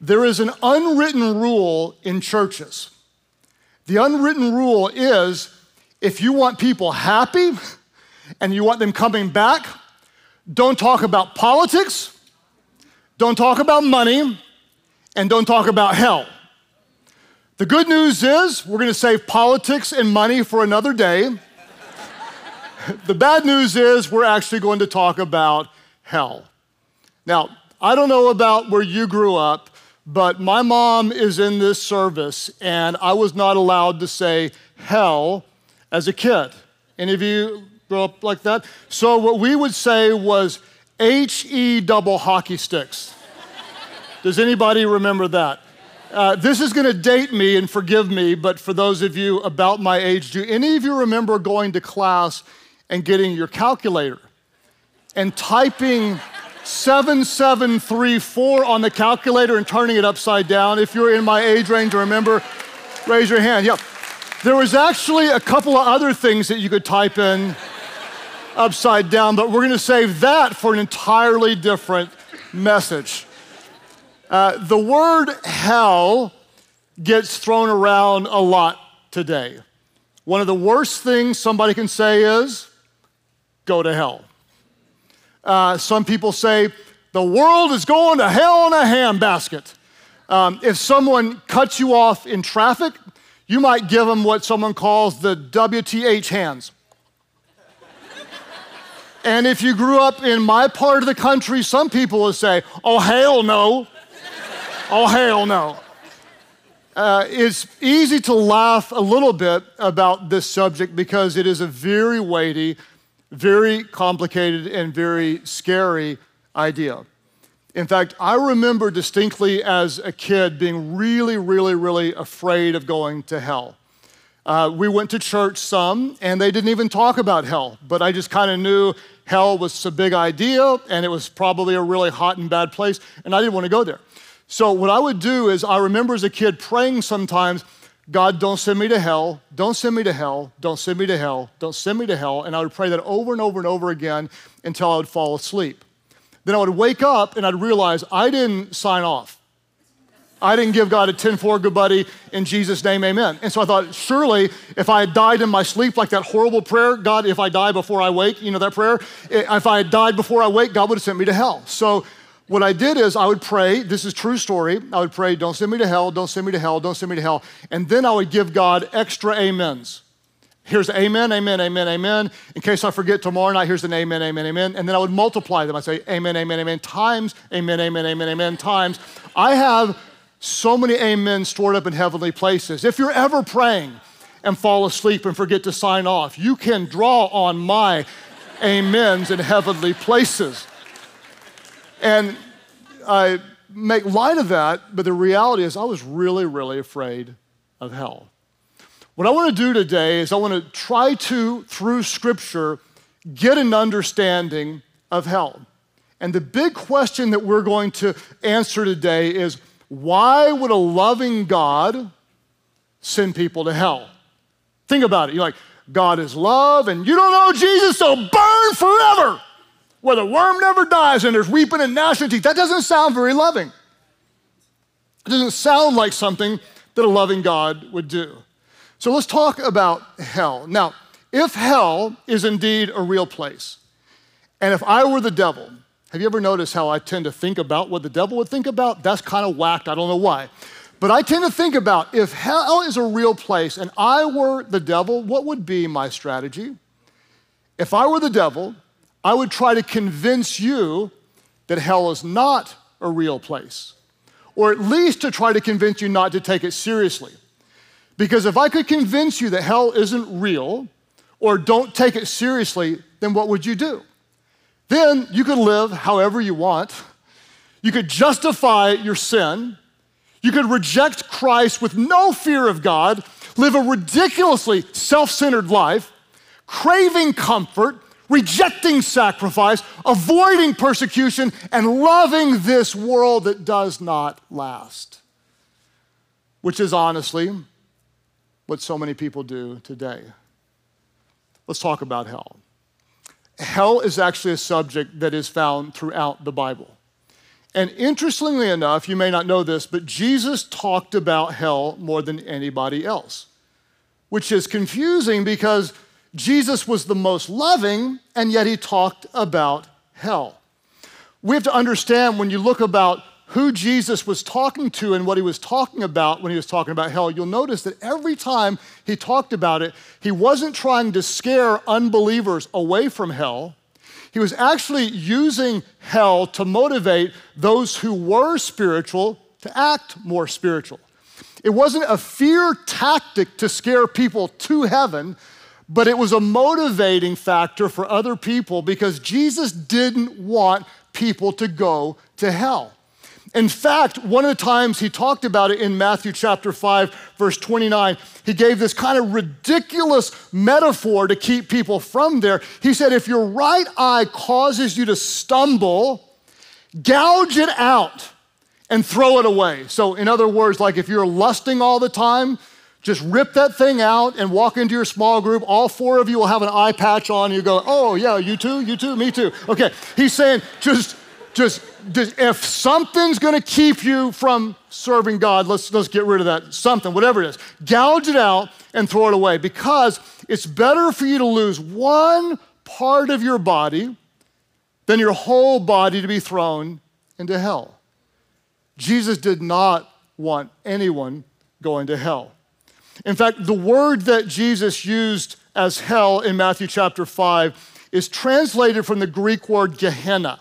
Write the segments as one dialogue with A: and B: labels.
A: there is an unwritten rule in churches. The unwritten rule is if you want people happy and you want them coming back, don't talk about politics, don't talk about money, and don't talk about hell. The good news is we're going to save politics and money for another day. the bad news is we're actually going to talk about hell. Now, I don't know about where you grew up, but my mom is in this service, and I was not allowed to say hell as a kid. Any of you grow up like that? So, what we would say was H E double hockey sticks. Does anybody remember that? Uh, this is going to date me and forgive me, but for those of you about my age, do any of you remember going to class and getting your calculator and typing 7734 on the calculator and turning it upside down? If you're in my age range, remember, raise your hand. Yeah. There was actually a couple of other things that you could type in upside down, but we're going to save that for an entirely different message. Uh, the word hell gets thrown around a lot today. One of the worst things somebody can say is, go to hell. Uh, some people say, the world is going to hell in a handbasket. Um, if someone cuts you off in traffic, you might give them what someone calls the WTH hands. and if you grew up in my part of the country, some people will say, oh, hell no. Oh, hell no. Uh, it's easy to laugh a little bit about this subject because it is a very weighty, very complicated, and very scary idea. In fact, I remember distinctly as a kid being really, really, really afraid of going to hell. Uh, we went to church some, and they didn't even talk about hell, but I just kind of knew hell was a big idea, and it was probably a really hot and bad place, and I didn't want to go there. So, what I would do is, I remember as a kid praying sometimes, God, don't send me to hell, don't send me to hell, don't send me to hell, don't send me to hell. And I would pray that over and over and over again until I would fall asleep. Then I would wake up and I'd realize I didn't sign off. I didn't give God a 10 4 good buddy in Jesus' name, amen. And so I thought, surely if I had died in my sleep, like that horrible prayer, God, if I die before I wake, you know that prayer? If I had died before I wake, God would have sent me to hell. So what I did is I would pray, this is true story. I would pray, don't send me to hell, don't send me to hell, don't send me to hell. And then I would give God extra amens. Here's amen, amen, amen, amen. In case I forget tomorrow night, here's an amen, amen, amen. And then I would multiply them. I'd say amen, amen, amen, times, amen, amen, amen, amen, times. I have so many amen stored up in heavenly places. If you're ever praying and fall asleep and forget to sign off, you can draw on my amens in heavenly places. And I make light of that, but the reality is I was really, really afraid of hell. What I want to do today is I want to try to, through Scripture, get an understanding of hell. And the big question that we're going to answer today is why would a loving God send people to hell? Think about it. You're like, God is love, and you don't know Jesus, so burn forever where the worm never dies and there's weeping and gnashing of teeth. That doesn't sound very loving. It doesn't sound like something that a loving God would do. So let's talk about hell. Now, if hell is indeed a real place, and if I were the devil, have you ever noticed how I tend to think about what the devil would think about? That's kind of whacked. I don't know why. But I tend to think about if hell is a real place and I were the devil, what would be my strategy? If I were the devil, I would try to convince you that hell is not a real place, or at least to try to convince you not to take it seriously. Because if I could convince you that hell isn't real, or don't take it seriously, then what would you do? Then you could live however you want. You could justify your sin. You could reject Christ with no fear of God, live a ridiculously self centered life, craving comfort, rejecting sacrifice, avoiding persecution, and loving this world that does not last. Which is honestly what so many people do today. Let's talk about hell. Hell is actually a subject that is found throughout the Bible. And interestingly enough, you may not know this, but Jesus talked about hell more than anybody else, which is confusing because Jesus was the most loving, and yet he talked about hell. We have to understand when you look about who Jesus was talking to and what he was talking about when he was talking about hell, you'll notice that every time he talked about it, he wasn't trying to scare unbelievers away from hell. He was actually using hell to motivate those who were spiritual to act more spiritual. It wasn't a fear tactic to scare people to heaven, but it was a motivating factor for other people because Jesus didn't want people to go to hell. In fact, one of the times he talked about it in Matthew chapter 5, verse 29, he gave this kind of ridiculous metaphor to keep people from there. He said, If your right eye causes you to stumble, gouge it out and throw it away. So, in other words, like if you're lusting all the time, just rip that thing out and walk into your small group. All four of you will have an eye patch on. You go, oh, yeah, you too, you too, me too. Okay, he's saying just just, just if something's going to keep you from serving God, let's, let's get rid of that something, whatever it is. Gouge it out and throw it away because it's better for you to lose one part of your body than your whole body to be thrown into hell. Jesus did not want anyone going to hell. In fact, the word that Jesus used as hell in Matthew chapter 5 is translated from the Greek word Gehenna.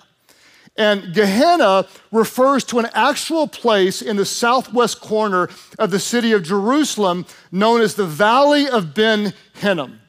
A: And Gehenna refers to an actual place in the southwest corner of the city of Jerusalem known as the Valley of Ben Hinnom.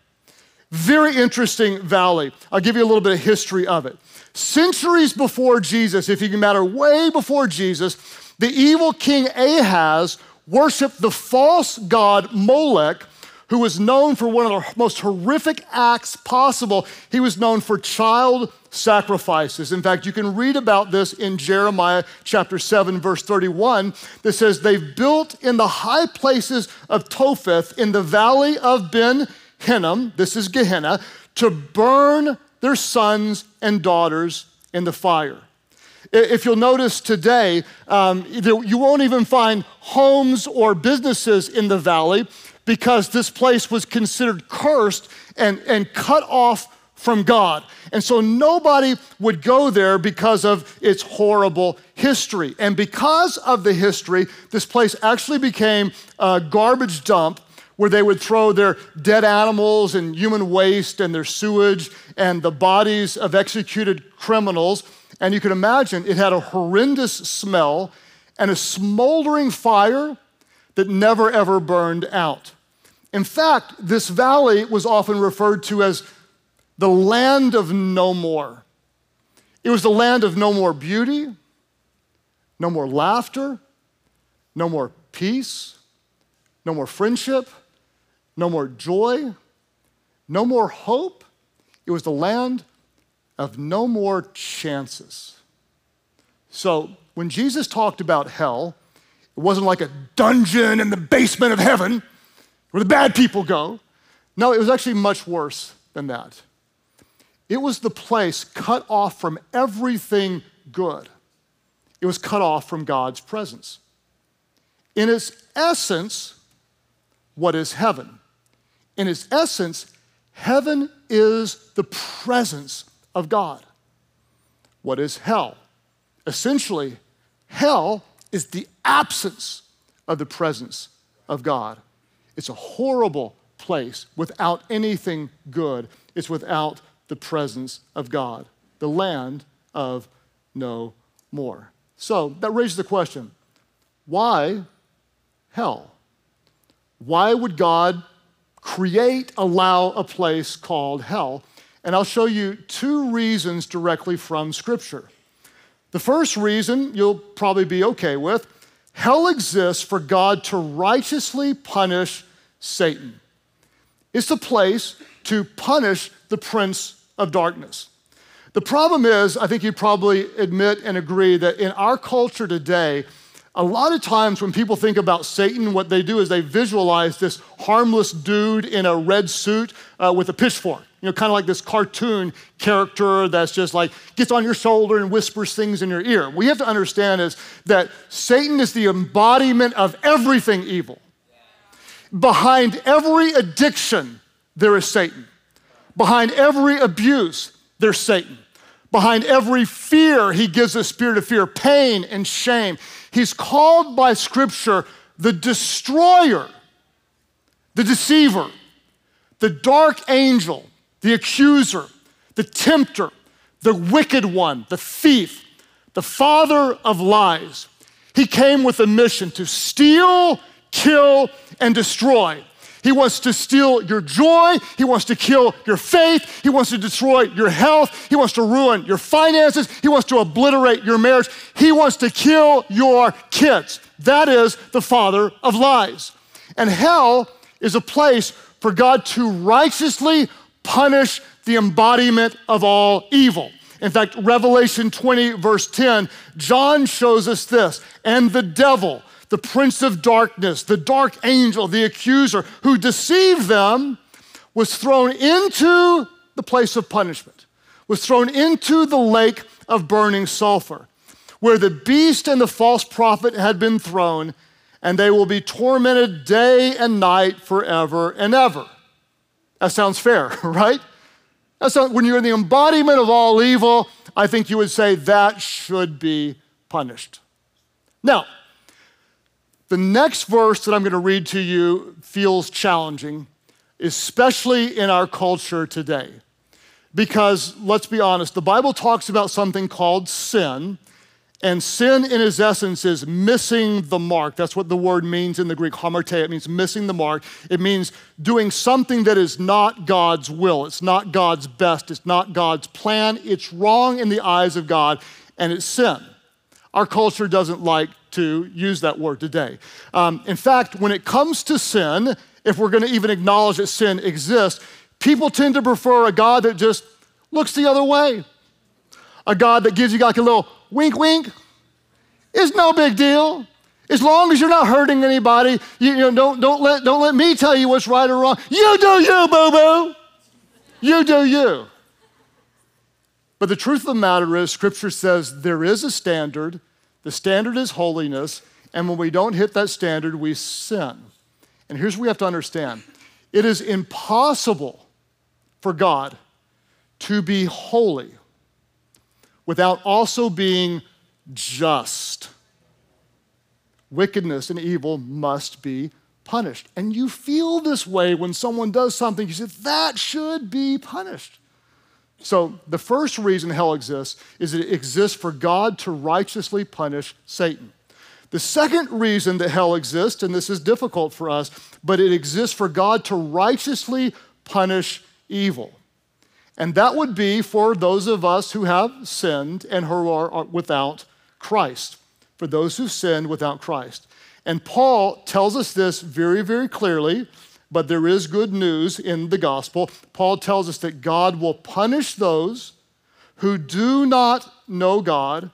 A: Very interesting valley. I'll give you a little bit of history of it. Centuries before Jesus, if you can matter way before Jesus, the evil king Ahaz worshiped the false god Molech who was known for one of the most horrific acts possible. He was known for child sacrifices. In fact, you can read about this in Jeremiah chapter 7, verse 31, that says, They've built in the high places of Topheth in the valley of Ben Hinnom, this is Gehenna, to burn their sons and daughters in the fire. If you'll notice today, um, you won't even find homes or businesses in the valley because this place was considered cursed and, and cut off from God. And so nobody would go there because of its horrible history. And because of the history, this place actually became a garbage dump where they would throw their dead animals and human waste and their sewage and the bodies of executed criminals. And you can imagine it had a horrendous smell and a smoldering fire that never ever burned out. In fact, this valley was often referred to as the land of no more. It was the land of no more beauty, no more laughter, no more peace, no more friendship, no more joy, no more hope. It was the land of no more chances. So when Jesus talked about hell, it wasn't like a dungeon in the basement of heaven where the bad people go. No, it was actually much worse than that. It was the place cut off from everything good. It was cut off from God's presence. In its essence, what is heaven? In its essence, heaven is the presence of God. What is hell? Essentially, hell is the absence of the presence of God. It's a horrible place without anything good. It's without the presence of God, the land of no more. So that raises the question why hell? Why would God create, allow a place called hell? And I'll show you two reasons directly from Scripture. The first reason you'll probably be okay with hell exists for God to righteously punish Satan. It's a place to punish the prince of darkness. The problem is, I think you probably admit and agree that in our culture today, a lot of times when people think about Satan, what they do is they visualize this harmless dude in a red suit uh, with a pitchfork. You know, kind of like this cartoon character that's just like gets on your shoulder and whispers things in your ear. What you have to understand is that Satan is the embodiment of everything evil. Behind every addiction, there is Satan. Behind every abuse, there's Satan. Behind every fear, he gives a spirit of fear, pain and shame. He's called by Scripture the destroyer, the deceiver, the dark angel, the accuser, the tempter, the wicked one, the thief, the father of lies. He came with a mission to steal, kill, and destroy. He wants to steal your joy. He wants to kill your faith. He wants to destroy your health. He wants to ruin your finances. He wants to obliterate your marriage. He wants to kill your kids. That is the father of lies. And hell is a place for God to righteously punish the embodiment of all evil. In fact, Revelation 20, verse 10, John shows us this. And the devil, the prince of darkness, the dark angel, the accuser who deceived them, was thrown into the place of punishment, was thrown into the lake of burning sulfur, where the beast and the false prophet had been thrown, and they will be tormented day and night forever and ever. That sounds fair, right? That's not, when you're the embodiment of all evil, I think you would say that should be punished. Now, the next verse that I'm going to read to you feels challenging, especially in our culture today. Because let's be honest, the Bible talks about something called sin, and sin in its essence is missing the mark. That's what the word means in the Greek, hamartia. It means missing the mark. It means doing something that is not God's will. It's not God's best. It's not God's plan. It's wrong in the eyes of God, and it's sin. Our culture doesn't like to use that word today. Um, in fact, when it comes to sin, if we're going to even acknowledge that sin exists, people tend to prefer a God that just looks the other way. A God that gives you like a little wink, wink. It's no big deal. As long as you're not hurting anybody, you, you know, don't, don't, let, don't let me tell you what's right or wrong. You do you, boo boo. You do you. But the truth of the matter is, Scripture says there is a standard. The standard is holiness. And when we don't hit that standard, we sin. And here's what we have to understand it is impossible for God to be holy without also being just. Wickedness and evil must be punished. And you feel this way when someone does something, you say, that should be punished. So, the first reason hell exists is it exists for God to righteously punish Satan. The second reason that hell exists, and this is difficult for us, but it exists for God to righteously punish evil. And that would be for those of us who have sinned and who are without Christ, for those who sinned without Christ. And Paul tells us this very, very clearly but there is good news in the gospel. Paul tells us that God will punish those who do not know God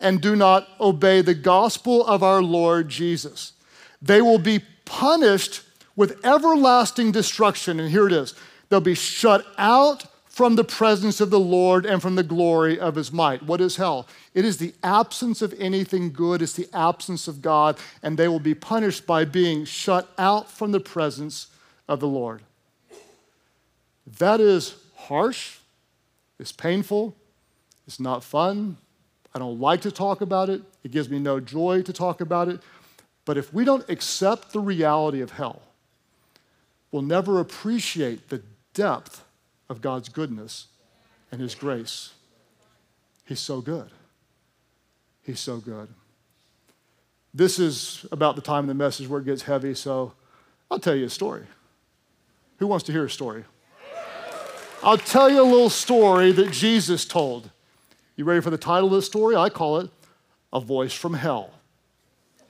A: and do not obey the gospel of our Lord Jesus. They will be punished with everlasting destruction. And here it is they'll be shut out from the presence of the Lord and from the glory of his might. What is hell? It is the absence of anything good, it's the absence of God, and they will be punished by being shut out from the presence of the Lord. That is harsh, it's painful, it's not fun. I don't like to talk about it, it gives me no joy to talk about it. But if we don't accept the reality of hell, we'll never appreciate the depth of God's goodness and His grace. He's so good. He's so good. This is about the time in the message where it gets heavy, so I'll tell you a story. Who wants to hear a story? I'll tell you a little story that Jesus told. You ready for the title of the story? I call it A Voice from Hell.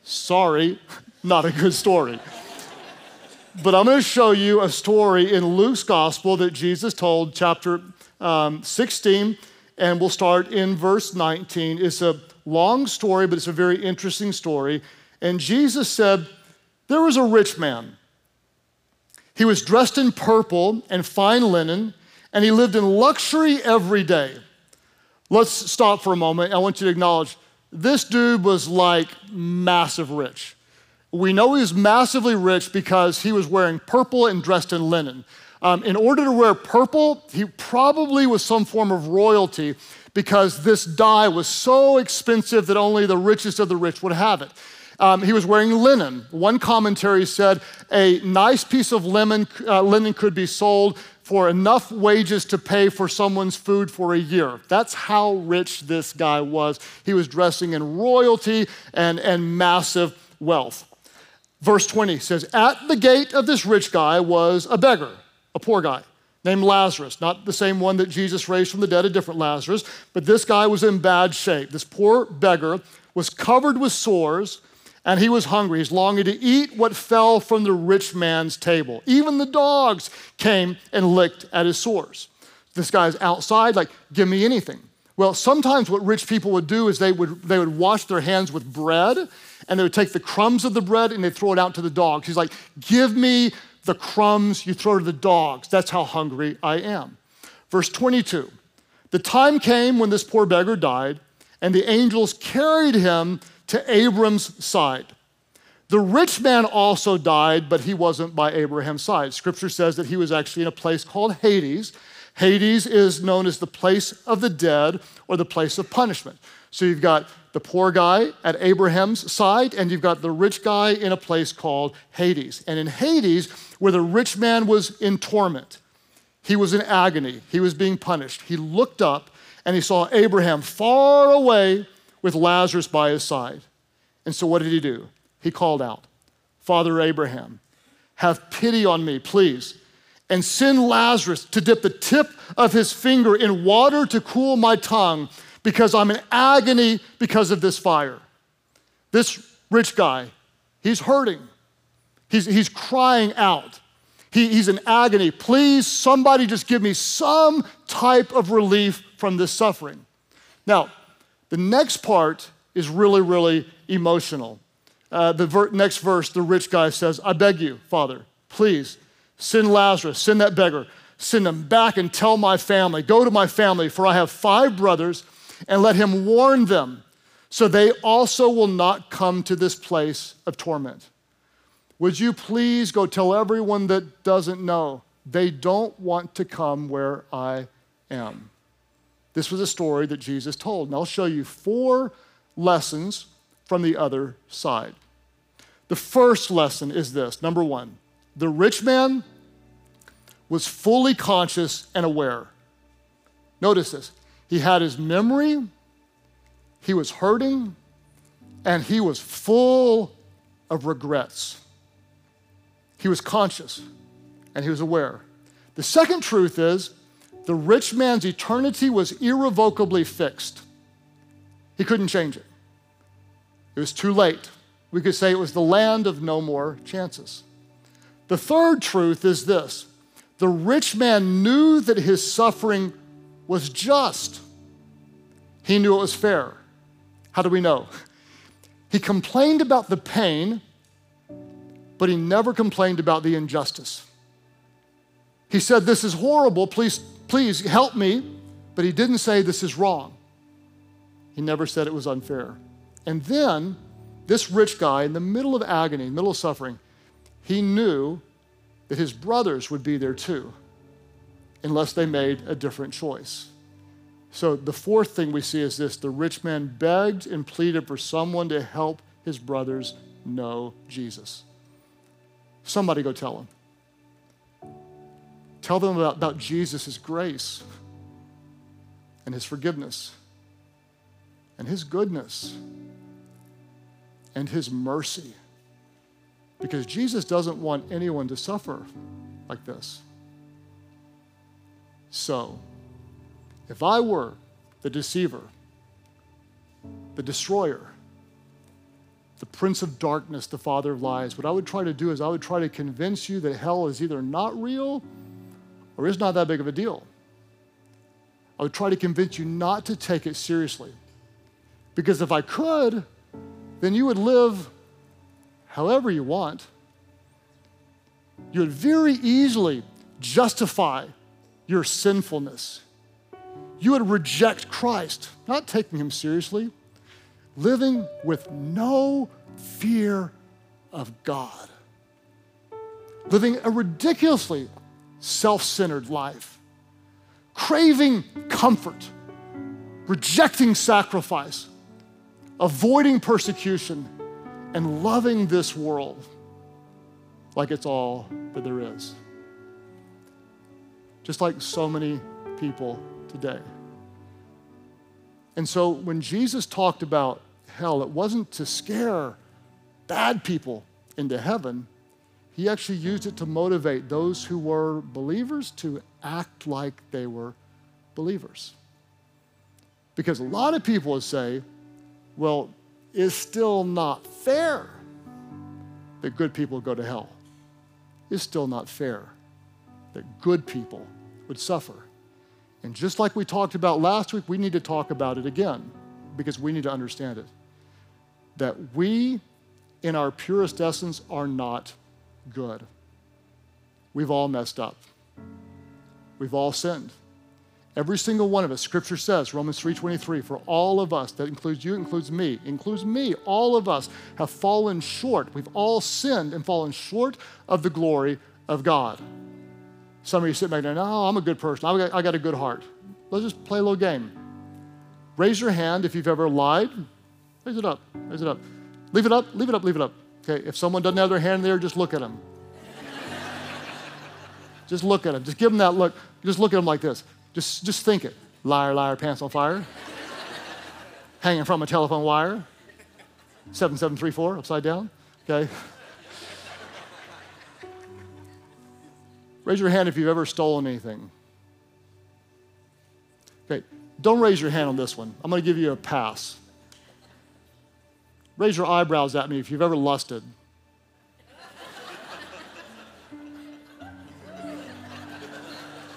A: Sorry, not a good story. But I'm going to show you a story in Luke's gospel that Jesus told, chapter um, 16, and we'll start in verse 19. It's a long story, but it's a very interesting story. And Jesus said, There was a rich man. He was dressed in purple and fine linen, and he lived in luxury every day. Let's stop for a moment. I want you to acknowledge this dude was like massive rich. We know he was massively rich because he was wearing purple and dressed in linen. Um, in order to wear purple, he probably was some form of royalty because this dye was so expensive that only the richest of the rich would have it. Um, he was wearing linen. One commentary said a nice piece of linen, uh, linen could be sold for enough wages to pay for someone's food for a year. That's how rich this guy was. He was dressing in royalty and, and massive wealth. Verse 20 says, At the gate of this rich guy was a beggar, a poor guy named Lazarus, not the same one that Jesus raised from the dead, a different Lazarus, but this guy was in bad shape. This poor beggar was covered with sores and he was hungry. He's longing to eat what fell from the rich man's table. Even the dogs came and licked at his sores. This guy's outside, like, give me anything. Well, sometimes what rich people would do is they would, they would wash their hands with bread and they would take the crumbs of the bread and they'd throw it out to the dogs. He's like, give me the crumbs you throw to the dogs. That's how hungry I am. Verse 22 The time came when this poor beggar died, and the angels carried him to Abram's side. The rich man also died, but he wasn't by Abraham's side. Scripture says that he was actually in a place called Hades. Hades is known as the place of the dead or the place of punishment. So you've got the poor guy at Abraham's side, and you've got the rich guy in a place called Hades. And in Hades, where the rich man was in torment, he was in agony, he was being punished. He looked up and he saw Abraham far away with Lazarus by his side. And so what did he do? He called out, Father Abraham, have pity on me, please, and send Lazarus to dip the tip of his finger in water to cool my tongue because I'm in agony because of this fire. This rich guy, he's hurting. He's, he's crying out. He, he's in agony. Please, somebody just give me some type of relief from this suffering. Now, the next part is really, really emotional. Uh, the ver- next verse, the rich guy says, I beg you, Father, please send Lazarus, send that beggar, send him back and tell my family, go to my family, for I have five brothers, and let him warn them, so they also will not come to this place of torment. Would you please go tell everyone that doesn't know they don't want to come where I am? This was a story that Jesus told. And I'll show you four lessons from the other side. The first lesson is this number one, the rich man was fully conscious and aware. Notice this. He had his memory, he was hurting, and he was full of regrets. He was conscious and he was aware. The second truth is the rich man's eternity was irrevocably fixed. He couldn't change it. It was too late. We could say it was the land of no more chances. The third truth is this the rich man knew that his suffering was just, he knew it was fair. How do we know? He complained about the pain, but he never complained about the injustice. He said, This is horrible. Please please help me. But he didn't say this is wrong. He never said it was unfair. And then this rich guy, in the middle of agony, middle of suffering, he knew that his brothers would be there too, unless they made a different choice. So the fourth thing we see is this the rich man begged and pleaded for someone to help his brothers know Jesus. Somebody go tell him. Tell them about, about Jesus' grace and his forgiveness and his goodness and his mercy. Because Jesus doesn't want anyone to suffer like this. So, if I were the deceiver, the destroyer, the prince of darkness, the father of lies, what I would try to do is I would try to convince you that hell is either not real or is not that big of a deal. I would try to convince you not to take it seriously. Because if I could, then you would live however you want. You would very easily justify your sinfulness. You would reject Christ, not taking him seriously, living with no fear of God, living a ridiculously self centered life, craving comfort, rejecting sacrifice, avoiding persecution, and loving this world like it's all that there is. Just like so many people today. And so when Jesus talked about hell, it wasn't to scare bad people into heaven. He actually used it to motivate those who were believers to act like they were believers. Because a lot of people would say, well, it's still not fair that good people go to hell. It's still not fair that good people would suffer. And just like we talked about last week, we need to talk about it again because we need to understand it. That we, in our purest essence, are not good. We've all messed up. We've all sinned. Every single one of us, scripture says, Romans 3:23, for all of us, that includes you, includes me, includes me, all of us have fallen short. We've all sinned and fallen short of the glory of God. Some of you sit back there, no, I'm a good person. I got, I got a good heart. Let's just play a little game. Raise your hand if you've ever lied. Raise it up. Raise it up. Leave it up. Leave it up. Leave it up. Okay. If someone doesn't have their hand there, just look at them. just look at them. Just give them that look. Just look at them like this. Just, just think it. Liar, liar, pants on fire. Hanging from a telephone wire. 7734, upside down. Okay. Raise your hand if you've ever stolen anything. Okay, don't raise your hand on this one. I'm going to give you a pass. Raise your eyebrows at me if you've ever lusted.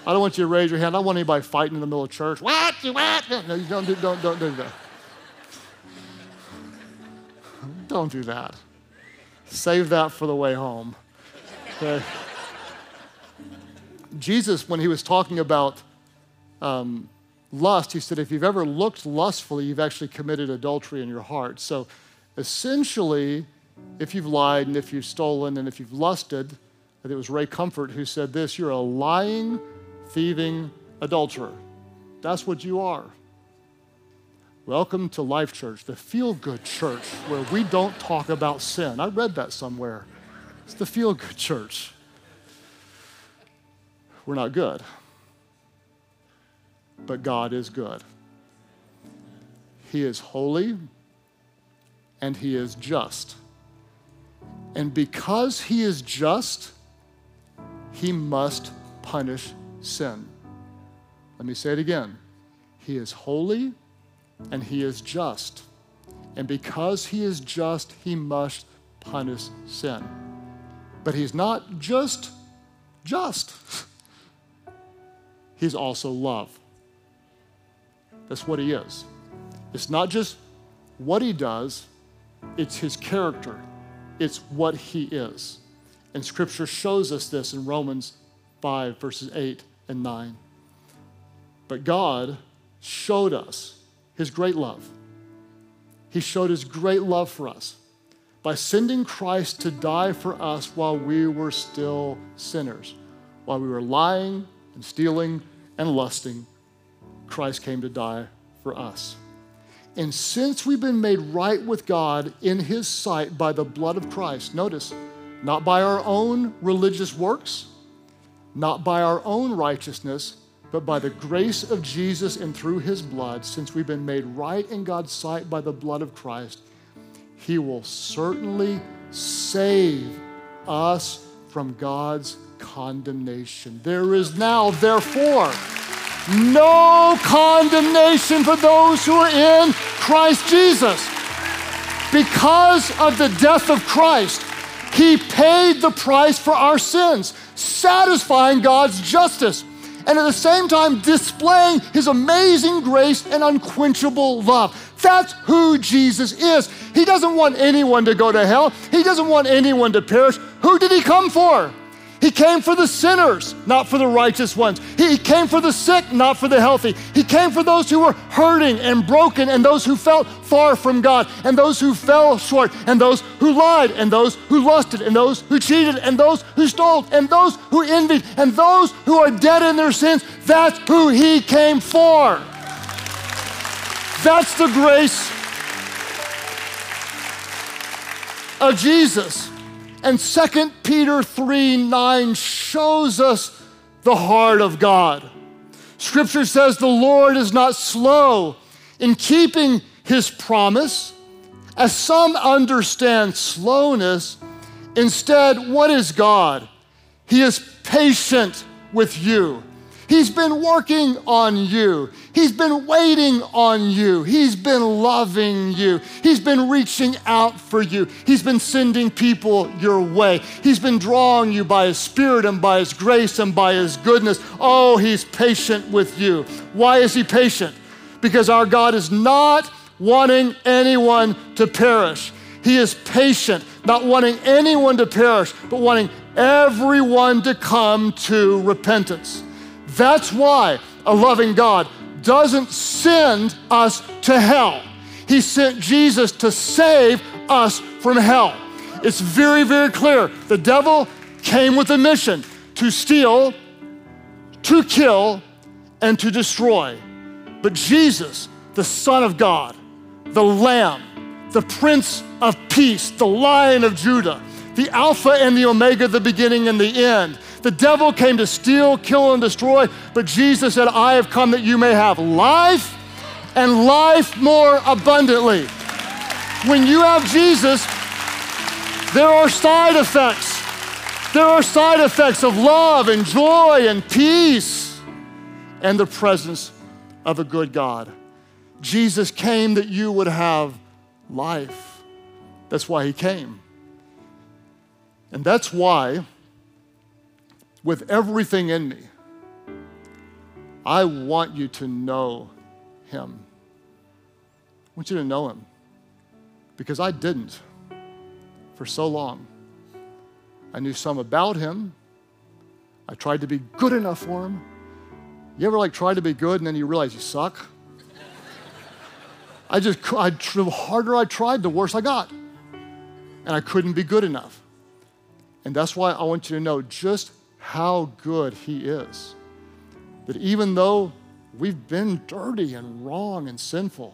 A: I don't want you to raise your hand. I don't want anybody fighting in the middle of church. What? What? No, you don't do, don't, don't do that. Don't do that. Save that for the way home. Okay? Jesus, when he was talking about um, lust, he said, if you've ever looked lustfully, you've actually committed adultery in your heart. So essentially, if you've lied and if you've stolen and if you've lusted, it was Ray Comfort who said this you're a lying, thieving adulterer. That's what you are. Welcome to Life Church, the feel good church where we don't talk about sin. I read that somewhere. It's the feel good church we're not good. But God is good. He is holy and He is just. And because He is just, He must punish sin. Let me say it again. He is holy and He is just. And because He is just, He must punish sin. But He's not just just. He's also love. That's what He is. It's not just what He does, it's His character, it's what He is. And Scripture shows us this in Romans 5, verses 8 and 9. But God showed us His great love. He showed His great love for us by sending Christ to die for us while we were still sinners, while we were lying and stealing and lusting, Christ came to die for us. And since we've been made right with God in His sight by the blood of Christ, notice, not by our own religious works, not by our own righteousness, but by the grace of Jesus and through His blood, since we've been made right in God's sight by the blood of Christ, He will certainly save us from God's condemnation. There is now, therefore, no condemnation for those who are in Christ Jesus. Because of the death of Christ, He paid the price for our sins, satisfying God's justice. and at the same time displaying his amazing grace and unquenchable love. That's who Jesus is. He doesn't want anyone to go to hell, he doesn't want anyone to perish. Who did he come for? He came for the sinners, not for the righteous ones. He came for the sick, not for the healthy. He came for those who were hurting and broken, and those who felt far from God, and those who fell short, and those who lied, and those who lusted, and those who cheated, and those who stole, and those who envied, and those who are dead in their sins. That's who He came for. That's the grace of Jesus. And 2 Peter 3 9 shows us the heart of God. Scripture says the Lord is not slow in keeping his promise, as some understand slowness. Instead, what is God? He is patient with you He's been working on you. He's been waiting on you. He's been loving you. He's been reaching out for you. He's been sending people your way. He's been drawing you by His Spirit and by His grace and by His goodness. Oh, He's patient with you. Why is He patient? Because our God is not wanting anyone to perish. He is patient, not wanting anyone to perish, but wanting everyone to come to repentance. That's why a loving God doesn't send us to hell. He sent Jesus to save us from hell. It's very, very clear. The devil came with a mission to steal, to kill, and to destroy. But Jesus, the Son of God, the Lamb, the Prince of Peace, the Lion of Judah, the Alpha and the Omega, the beginning and the end, the devil came to steal, kill, and destroy, but Jesus said, I have come that you may have life and life more abundantly. When you have Jesus, there are side effects. There are side effects of love and joy and peace and the presence of a good God. Jesus came that you would have life. That's why he came. And that's why with everything in me. I want you to know him. I want you to know him because I didn't for so long. I knew some about him. I tried to be good enough for him. You ever like try to be good and then you realize you suck? I just, I, the harder I tried, the worse I got. And I couldn't be good enough. And that's why I want you to know just how good He is. That even though we've been dirty and wrong and sinful,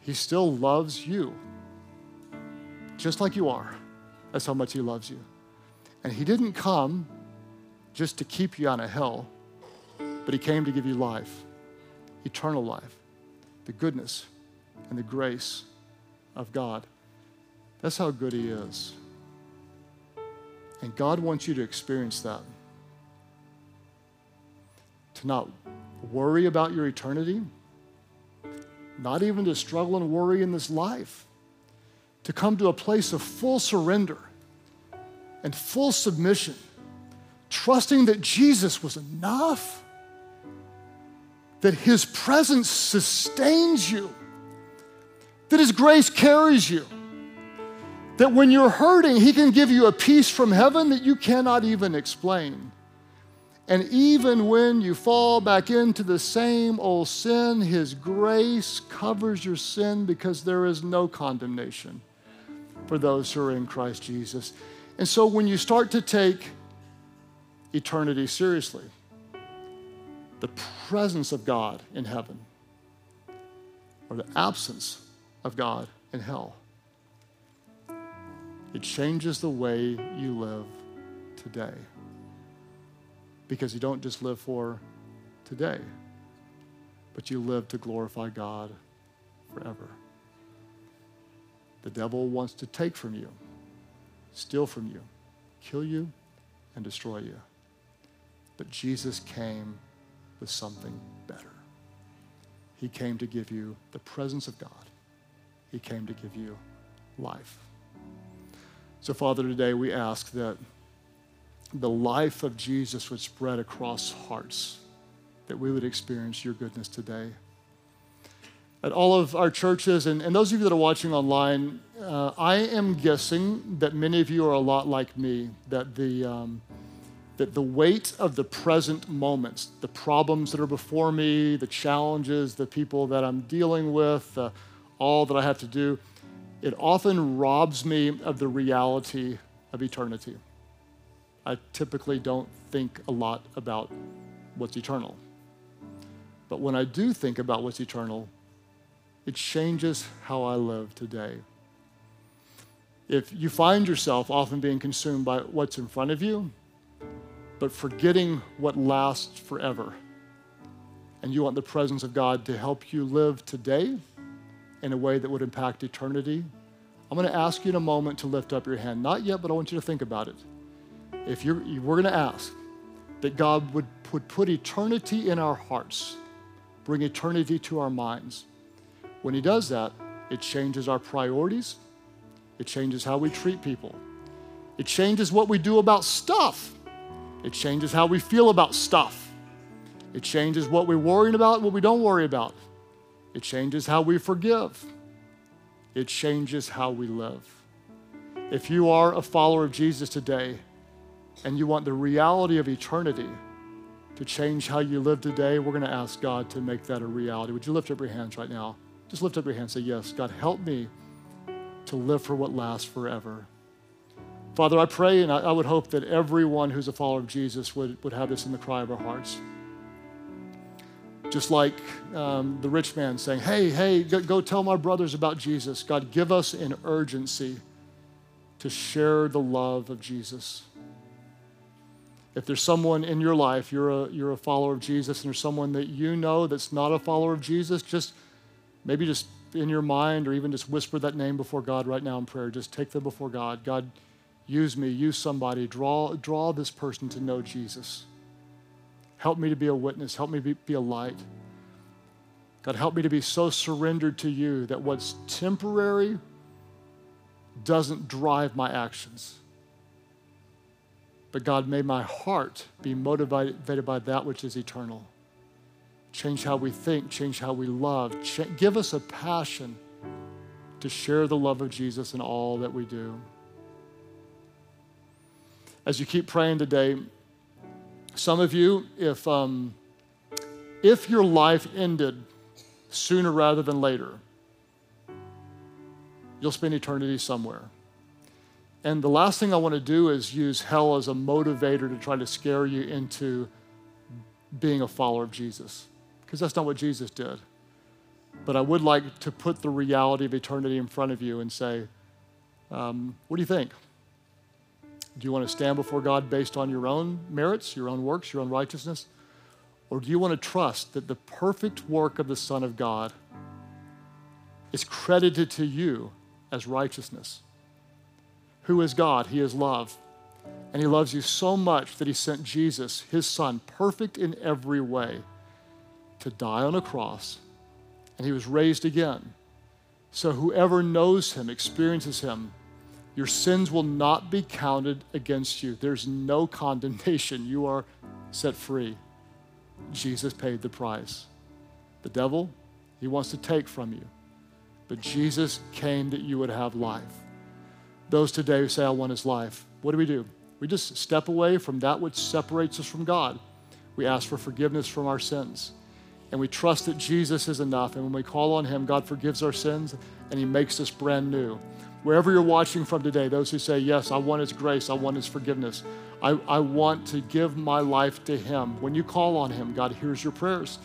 A: He still loves you just like you are. That's how much He loves you. And He didn't come just to keep you on a hill, but He came to give you life, eternal life, the goodness and the grace of God. That's how good He is. And God wants you to experience that. To not worry about your eternity, not even to struggle and worry in this life, to come to a place of full surrender and full submission, trusting that Jesus was enough, that His presence sustains you, that His grace carries you that when you're hurting, He can give you a peace from heaven that you cannot even explain. And even when you fall back into the same old sin, His grace covers your sin because there is no condemnation for those who are in Christ Jesus. And so when you start to take eternity seriously, the presence of God in heaven or the absence of God in hell it changes the way you live today. Because you don't just live for today, but you live to glorify God forever. The devil wants to take from you, steal from you, kill you, and destroy you. But Jesus came with something better. He came to give you the presence of God, He came to give you life. So, Father, today we ask that the life of Jesus would spread across hearts, that we would experience your goodness today. At all of our churches, and, and those of you that are watching online, uh, I am guessing that many of you are a lot like me, that the, um, that the weight of the present moments, the problems that are before me, the challenges, the people that I'm dealing with, uh, all that I have to do, it often robs me of the reality of eternity. I typically don't think a lot about what's eternal. But when I do think about what's eternal, it changes how I live today. If you find yourself often being consumed by what's in front of you, but forgetting what lasts forever, and you want the presence of God to help you live today in a way that would impact eternity, I'm going to ask you in a moment to lift up your hand. Not yet, but I want you to think about it. If you're, we're going to ask that God would, would put eternity in our hearts, bring eternity to our minds. When He does that, it changes our priorities, it changes how we treat people, it changes what we do about stuff, it changes how we feel about stuff, it changes what we're worrying about, what we don't worry about, it changes how we forgive, it changes how we live. If you are a follower of Jesus today, and you want the reality of eternity to change how you live today, we're going to ask God to make that a reality. Would you lift up your hands right now? Just lift up your hands. Say, Yes, God, help me to live for what lasts forever. Father, I pray and I, I would hope that everyone who's a follower of Jesus would, would have this in the cry of our hearts. Just like um, the rich man saying, Hey, hey, go, go tell my brothers about Jesus. God, give us an urgency to share the love of Jesus. If there's someone in your life, you're a, you're a follower of Jesus, and there's someone that you know that's not a follower of Jesus, just maybe just in your mind or even just whisper that name before God right now in prayer. Just take them before God. God, use me, use somebody, draw, draw this person to know Jesus. Help me to be a witness, help me be, be a light. God, help me to be so surrendered to you that what's temporary doesn't drive my actions. But God, may my heart be motivated by that which is eternal. Change how we think, change how we love. Ch- give us a passion to share the love of Jesus in all that we do. As you keep praying today, some of you, if, um, if your life ended sooner rather than later, you'll spend eternity somewhere. And the last thing I want to do is use hell as a motivator to try to scare you into being a follower of Jesus, because that's not what Jesus did. But I would like to put the reality of eternity in front of you and say, um, what do you think? Do you want to stand before God based on your own merits, your own works, your own righteousness? Or do you want to trust that the perfect work of the Son of God is credited to you as righteousness? Who is God? He is love. And He loves you so much that He sent Jesus, His Son, perfect in every way, to die on a cross. And He was raised again. So whoever knows Him, experiences Him, your sins will not be counted against you. There's no condemnation. You are set free. Jesus paid the price. The devil, he wants to take from you. But Jesus came that you would have life those today who say, I want his life. What do we do? We just step away from that which separates us from God. We ask for forgiveness from our sins. And we trust that Jesus is enough. And when we call on him, God forgives our sins and he makes us brand new. Wherever you're watching from today, those who say, Yes, I want his grace, I want his forgiveness, I, I want to give my life to him. When you call on him, God hears your prayers.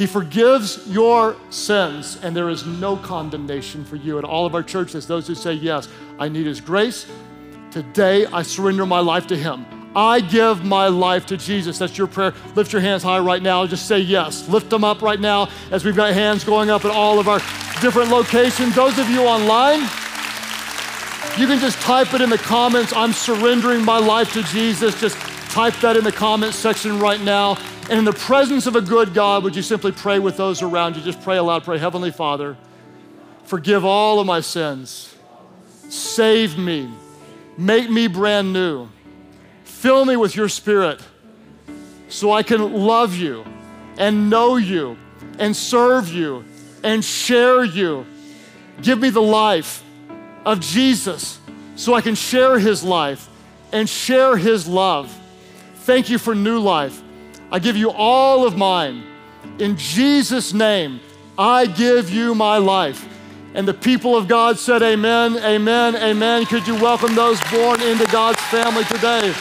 A: He forgives your sins, and there is no condemnation for you. At all of our churches, those who say, Yes, I need His grace, today I surrender my life to Him. I give my life to Jesus. That's your prayer. Lift your hands high right now. Just say yes. Lift them up right now as we've got hands going up at all of our different locations. Those of you online, you can just type it in the comments. I'm surrendering my life to Jesus. Just type that in the comments section right now. And in the presence of a good God, would you simply pray with those around you? Just pray aloud. Pray, Heavenly Father, forgive all of my sins. Save me. Make me brand new. Fill me with your spirit so I can love you and know you and serve you and share you. Give me the life of Jesus so I can share his life and share his love. Thank you for new life. I give you all of mine. In Jesus' name, I give you my life. And the people of God said, Amen, amen, amen. Could you welcome those born into God's family today?